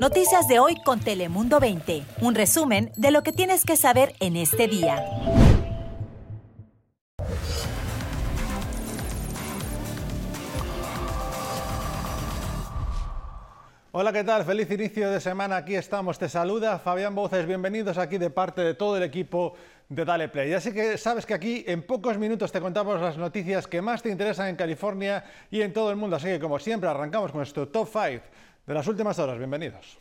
Noticias de hoy con Telemundo 20. Un resumen de lo que tienes que saber en este día. Hola, ¿qué tal? Feliz inicio de semana. Aquí estamos. Te saluda Fabián Boces. Bienvenidos aquí de parte de todo el equipo de Dale Play. Ya sé que sabes que aquí en pocos minutos te contamos las noticias que más te interesan en California y en todo el mundo. Así que como siempre arrancamos con nuestro top 5 de las últimas horas. Bienvenidos.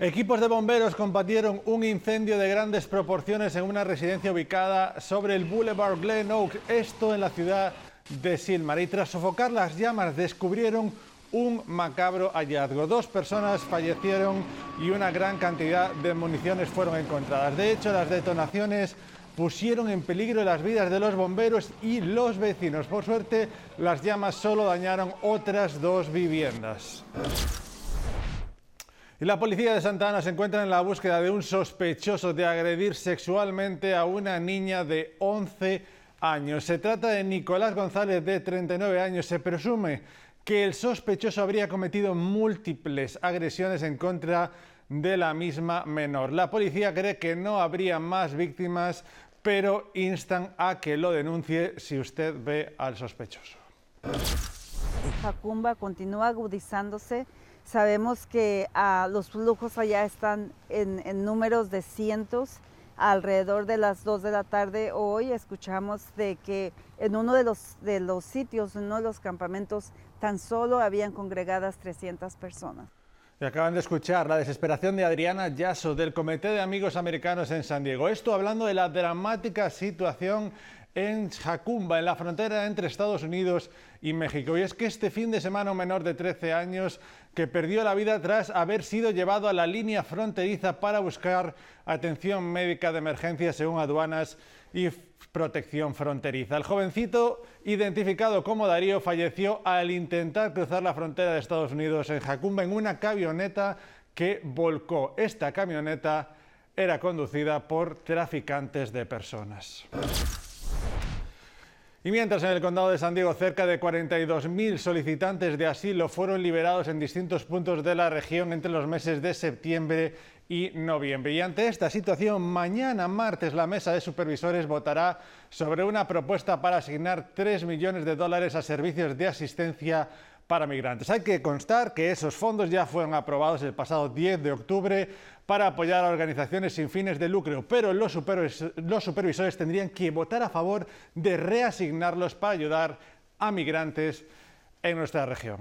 Equipos de bomberos combatieron un incendio de grandes proporciones en una residencia ubicada sobre el Boulevard Glen Oak, esto en la ciudad de Silmar. Y tras sofocar las llamas descubrieron un macabro hallazgo. Dos personas fallecieron y una gran cantidad de municiones fueron encontradas. De hecho, las detonaciones pusieron en peligro las vidas de los bomberos y los vecinos. Por suerte, las llamas solo dañaron otras dos viviendas. Y la policía de Santa Ana se encuentra en la búsqueda de un sospechoso de agredir sexualmente a una niña de 11 años. Se trata de Nicolás González, de 39 años. Se presume que el sospechoso habría cometido múltiples agresiones en contra de la misma menor. La policía cree que no habría más víctimas, pero instan a que lo denuncie si usted ve al sospechoso. Jacumba continúa agudizándose Sabemos que ah, los flujos allá están en, números de cientos. Alrededor de las 2 de la tarde hoy escuchamos de que en uno de los, de los sitios, en uno de los campamentos, tan solo habían congregadas 300 personas. Acaban de escuchar la desesperación de Adriana Yasso del Comité de Amigos Americanos en San Diego. Esto hablando de la dramática situación en Jacumba, en la frontera entre Estados Unidos y México. Y es que este fin de semana un menor de 13 años que perdió la vida tras haber sido llevado a la línea fronteriza para buscar atención médica de emergencia según aduanas y protección fronteriza. El jovencito, identificado como Darío, falleció al intentar cruzar la frontera de Estados Unidos en Jacumba en una camioneta que volcó. Esta camioneta era conducida por traficantes de personas. Y mientras en el condado de San Diego cerca de 42.000 solicitantes de asilo fueron liberados en distintos puntos de la región entre los meses de septiembre y noviembre. Y ante esta situación, mañana martes la mesa de supervisores votará sobre una propuesta para asignar 3 millones de dólares a servicios de asistencia para migrantes. Hay que constar que esos fondos ya fueron aprobados el pasado 10 de octubre para apoyar a organizaciones sin fines de lucro, pero los, supervisores tendrían que votar a favor de reasignarlos para ayudar a migrantes en nuestra región.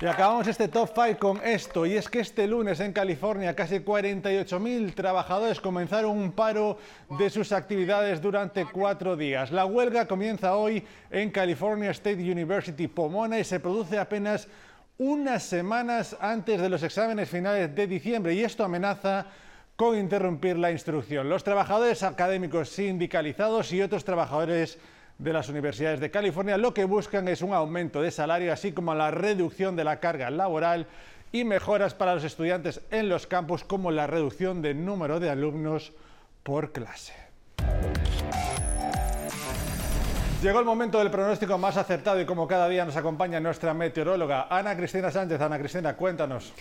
Y acabamos este top 5 con esto, y es que este lunes en California casi 48.000 trabajadores comenzaron un paro de sus actividades durante cuatro días. La huelga comienza hoy en California State University Pomona y se produce apenas unas semanas antes de los exámenes finales de diciembre y esto amenaza con interrumpir la instrucción. Los trabajadores académicos sindicalizados y otros trabajadores de las universidades de California lo que buscan es un aumento de salario, así como la reducción de la carga laboral y mejoras para los estudiantes en los campus, como la reducción del número de alumnos por clase. Llegó el momento del pronóstico más acertado y como cada día nos acompaña nuestra meteoróloga Ana Cristina Sánchez. Ana Cristina, cuéntanos.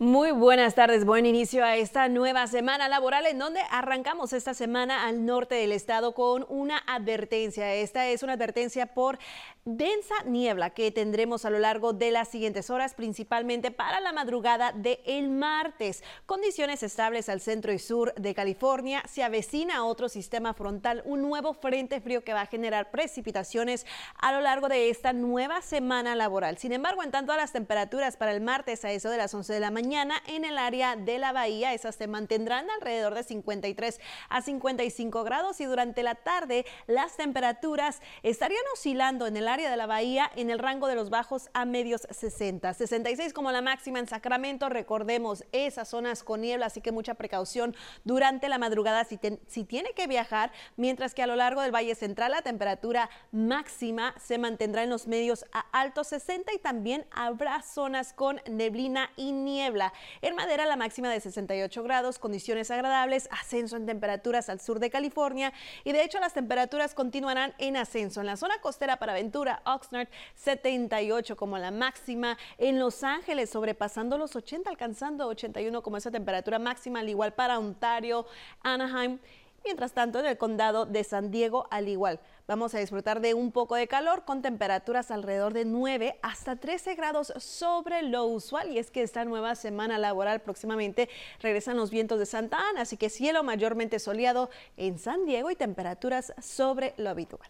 Muy buenas tardes, buen inicio a esta nueva semana laboral en donde arrancamos esta semana al norte del estado con una advertencia. Esta es una advertencia por densa niebla que tendremos a lo largo de las siguientes horas, principalmente para la madrugada del el martes. Condiciones estables al centro y sur de California. Se avecina otro sistema frontal, un nuevo frente frío que va a generar precipitaciones a lo largo de esta nueva semana laboral. Sin embargo, en tanto a las temperaturas para el martes a eso de las 11 de la mañana, mañana en el área de la bahía. Esas se mantendrán alrededor de 53 a 55 grados y durante la tarde las temperaturas estarían oscilando en el área de la bahía en el rango de los bajos a medios 60. 66 como la máxima en Sacramento. Recordemos esas zonas con niebla, así que mucha precaución durante la madrugada si, si tiene que viajar, mientras que a lo largo del Valle Central la temperatura máxima se mantendrá en los medios a altos 60 y también habrá zonas con neblina y niebla. En Madera la máxima de 68 grados, condiciones agradables, ascenso en temperaturas al sur de California y de hecho las temperaturas continuarán en ascenso. En la zona costera para Ventura, Oxnard 78 como la máxima, en Los Ángeles sobrepasando los 80, alcanzando 81 como esa temperatura máxima, al igual para Ontario, Anaheim. Mientras tanto, en el condado de San Diego, al igual, vamos a disfrutar de un poco de calor con temperaturas alrededor de 9 hasta 13 grados sobre lo usual. Y es que esta nueva semana laboral próximamente regresan los vientos de Santa Ana, así que cielo mayormente soleado en San Diego y temperaturas sobre lo habitual.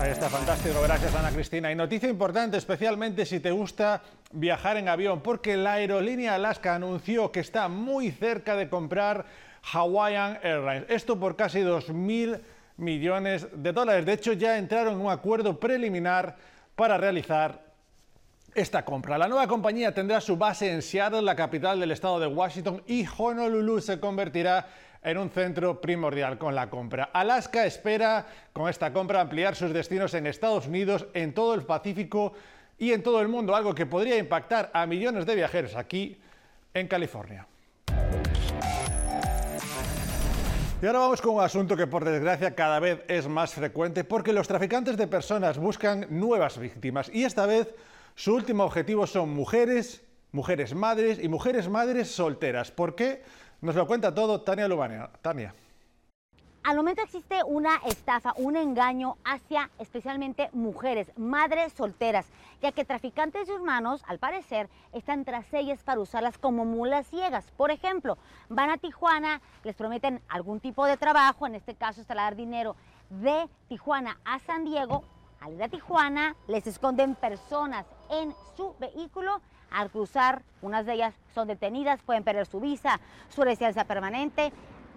Ahí está, fantástico. Gracias, Ana Cristina. Y noticia importante, especialmente si te gusta viajar en avión, porque la aerolínea Alaska anunció que está muy cerca de comprar Hawaiian Airlines. Esto por casi 2.000 millones de dólares. De hecho, ya entraron en un acuerdo preliminar para realizar esta compra. La nueva compañía tendrá su base en Seattle, la capital del estado de Washington, y Honolulu se convertirá en un centro primordial con la compra. Alaska espera con esta compra ampliar sus destinos en Estados Unidos, en todo el Pacífico y en todo el mundo, algo que podría impactar a millones de viajeros aquí en California. Y ahora vamos con un asunto que por desgracia cada vez es más frecuente porque los traficantes de personas buscan nuevas víctimas y esta vez su último objetivo son mujeres, mujeres madres y mujeres madres solteras. ¿Por qué? Nos lo cuenta todo Tania Lubania. Tania. Al momento existe una estafa, un engaño hacia especialmente mujeres, madres solteras, ya que traficantes de humanos, al parecer, están tras ellas para usarlas como mulas ciegas. Por ejemplo, van a Tijuana, les prometen algún tipo de trabajo, en este caso dar dinero de Tijuana a San Diego. Al ir a Tijuana, les esconden personas en su vehículo. Al cruzar, unas de ellas son detenidas, pueden perder su visa, su residencia permanente,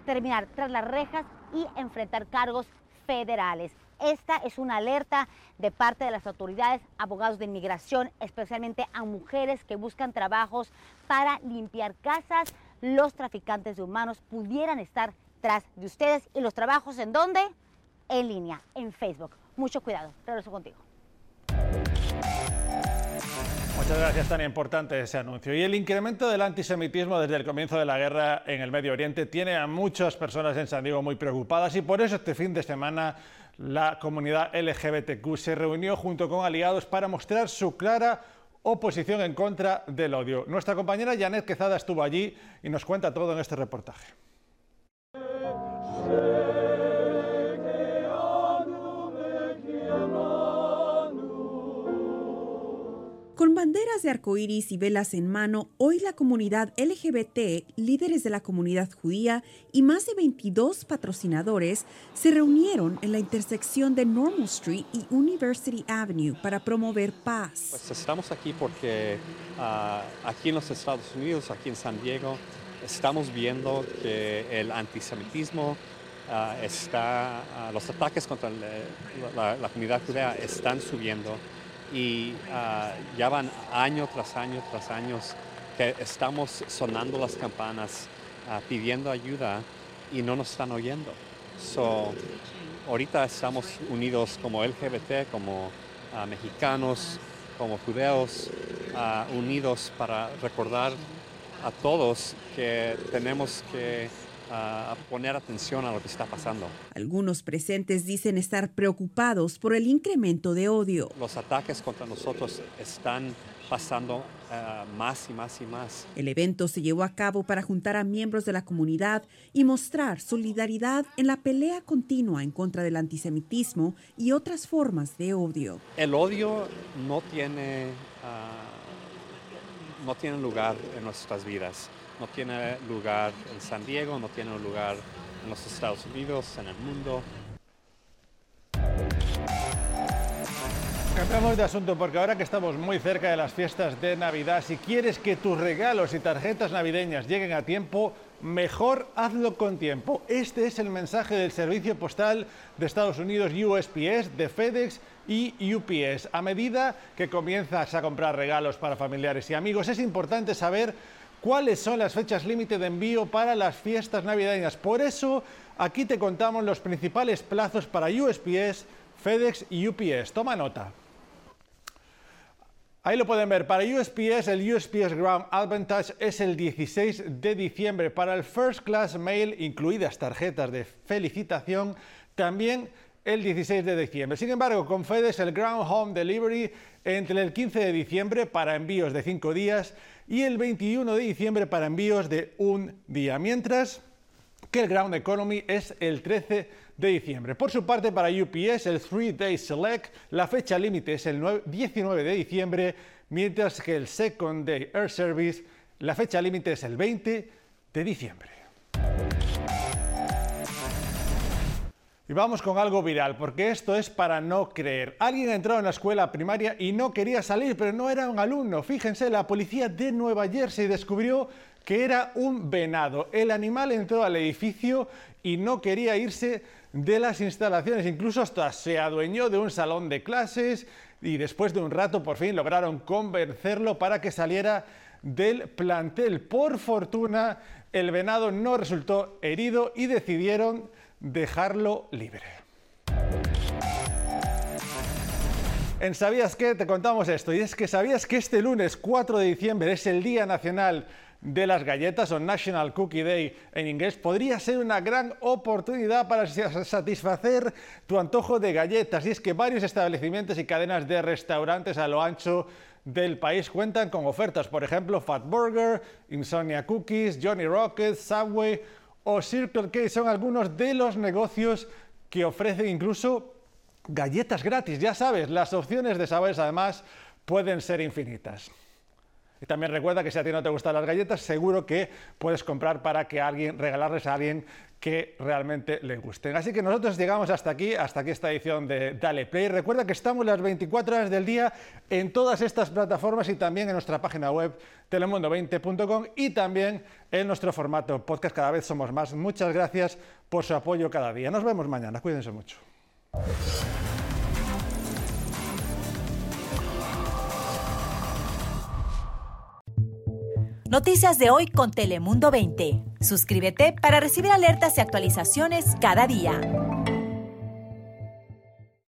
terminar tras las rejas y enfrentar cargos federales. Esta es una alerta de parte de las autoridades, abogados de inmigración, especialmente a mujeres que buscan trabajos para limpiar casas. Los traficantes de humanos pudieran estar tras de ustedes y los trabajos en dónde? En línea, en Facebook. Mucho cuidado. Regreso contigo. Muchas gracias, tan importante ese anuncio. Y el incremento del antisemitismo desde el comienzo de la guerra en el Medio Oriente tiene a muchas personas en San Diego muy preocupadas y por eso este fin de semana la comunidad LGBTQ se reunió junto con aliados para mostrar su clara oposición en contra del odio. Nuestra compañera Janet Quezada estuvo allí y nos cuenta todo en este reportaje. Banderas de arcoíris y velas en mano, hoy la comunidad LGBT, líderes de la comunidad judía y más de 22 patrocinadores se reunieron en la intersección de Normal Street y University Avenue para promover paz. Pues estamos aquí porque ah, aquí en los Estados Unidos, aquí en San Diego, estamos viendo que el antisemitismo ah, está, ah, los ataques contra la, la comunidad judía están subiendo y ah, ya van año tras año tras años que estamos sonando las campanas, ah, pidiendo ayuda y no nos están oyendo. So, ahorita estamos unidos como LGBT, como ah, mexicanos, como judeos, unidos para recordar a todos que tenemos que a poner atención a lo que está pasando. Algunos presentes dicen estar preocupados por el incremento de odio. Los ataques contra nosotros están pasando eh, más y más y más. El evento se llevó a cabo para juntar a miembros de la comunidad y mostrar solidaridad en la pelea continua en contra del antisemitismo y otras formas de odio. El odio no tiene, ah, no tiene lugar en nuestras vidas no tiene lugar en San Diego, no tiene lugar en los Estados Unidos, en el mundo. Cambiamos de asunto porque ahora que estamos muy cerca de las fiestas de Navidad, si quieres que tus regalos y tarjetas navideñas lleguen a tiempo, mejor hazlo con tiempo. Este es el mensaje del Servicio Postal de Estados Unidos USPS, de FedEx y UPS. A medida que comienzas a comprar regalos para familiares y amigos, es importante saber cuáles son las fechas límite de envío para las fiestas navideñas. Por eso Aquí te contamos los principales plazos para USPS, FedEx y UPS. Toma nota. Ahí lo pueden ver. Para USPS, el USPS Ground Advantage es el 16 de diciembre. Para el First Class Mail, incluidas tarjetas de felicitación, también el 16 de diciembre. Sin embargo, con FedEx, el Ground Home Delivery entre el 15 de diciembre para envíos de 5 días y el 21 de diciembre para envíos de un día. Mientras que el Ground Economy es el 13 de diciembre. Por su parte, para UPS, el 3 Day Select, la fecha límite es el 19 de diciembre, mientras que el Second Day Air Service, la fecha límite es el 20 de diciembre. Y vamos con algo viral, porque esto es para no creer. Alguien entrado en la escuela primaria y no quería salir, pero no era un alumno. Fíjense, la policía de Nueva Jersey descubrió que era un venado. El animal entró al edificio y no quería irse de las instalaciones, incluso hasta se adueñó de un salón de clases y después de un rato por fin lograron convencerlo para que saliera del plantel. Por fortuna, el venado no resultó herido y decidieron dejarlo libre. En ¿Sabías qué? Te contamos esto, y es que ¿sabías que este lunes 4 de diciembre es el Día Nacional de las galletas o National Cookie Day en inglés podría ser una gran oportunidad para satisfacer tu antojo de galletas. Y es que varios establecimientos y cadenas de restaurantes a lo ancho del país cuentan con ofertas, por ejemplo, Fat Burger, Insomnia Cookies, Johnny Rockets, Subway o Circle K son algunos de los negocios que ofrecen incluso galletas gratis. Ya sabes, las opciones de sabores además pueden ser infinitas. Y también recuerda que si a ti no te gustan las galletas, seguro que puedes comprar para que alguien, regalarles a alguien que realmente le gusten. Así que nosotros llegamos hasta aquí, hasta aquí esta edición de Dale Play. Recuerda que estamos las 24 horas del día en todas estas plataformas y también en nuestra página web telemundo20.com y también en nuestro formato podcast. Cada vez somos más. Muchas gracias por su apoyo cada día. Nos vemos mañana. Cuídense mucho. Noticias de hoy con Telemundo 20. Suscríbete para recibir alertas y actualizaciones cada día.